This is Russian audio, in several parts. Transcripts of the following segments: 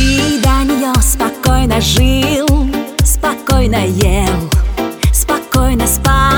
Ты до нее спокойно жил, спокойно ел, спокойно спал.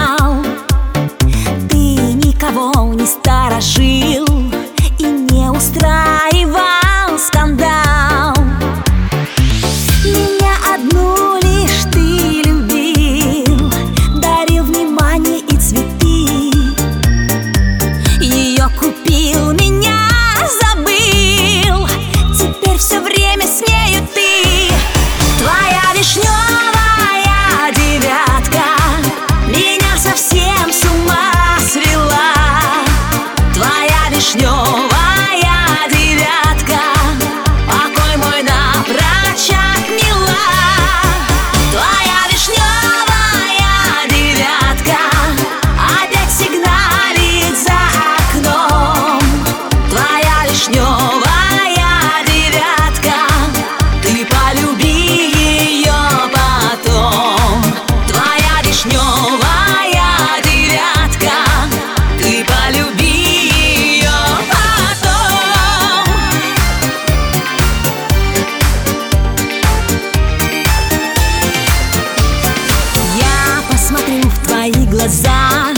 глаза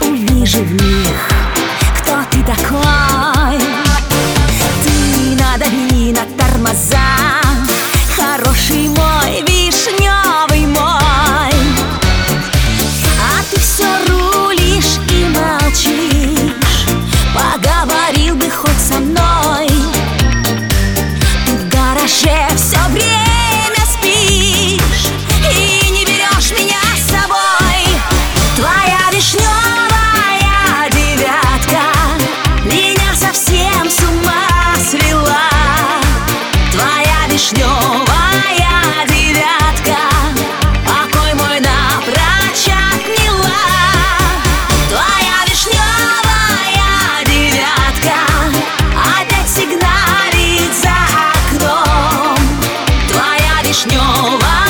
Увижу в них, кто ты такой. вишневая девятка а Покой мой на прачак мила Твоя вишневая девятка Опять сигналит за окном. Твоя вишневая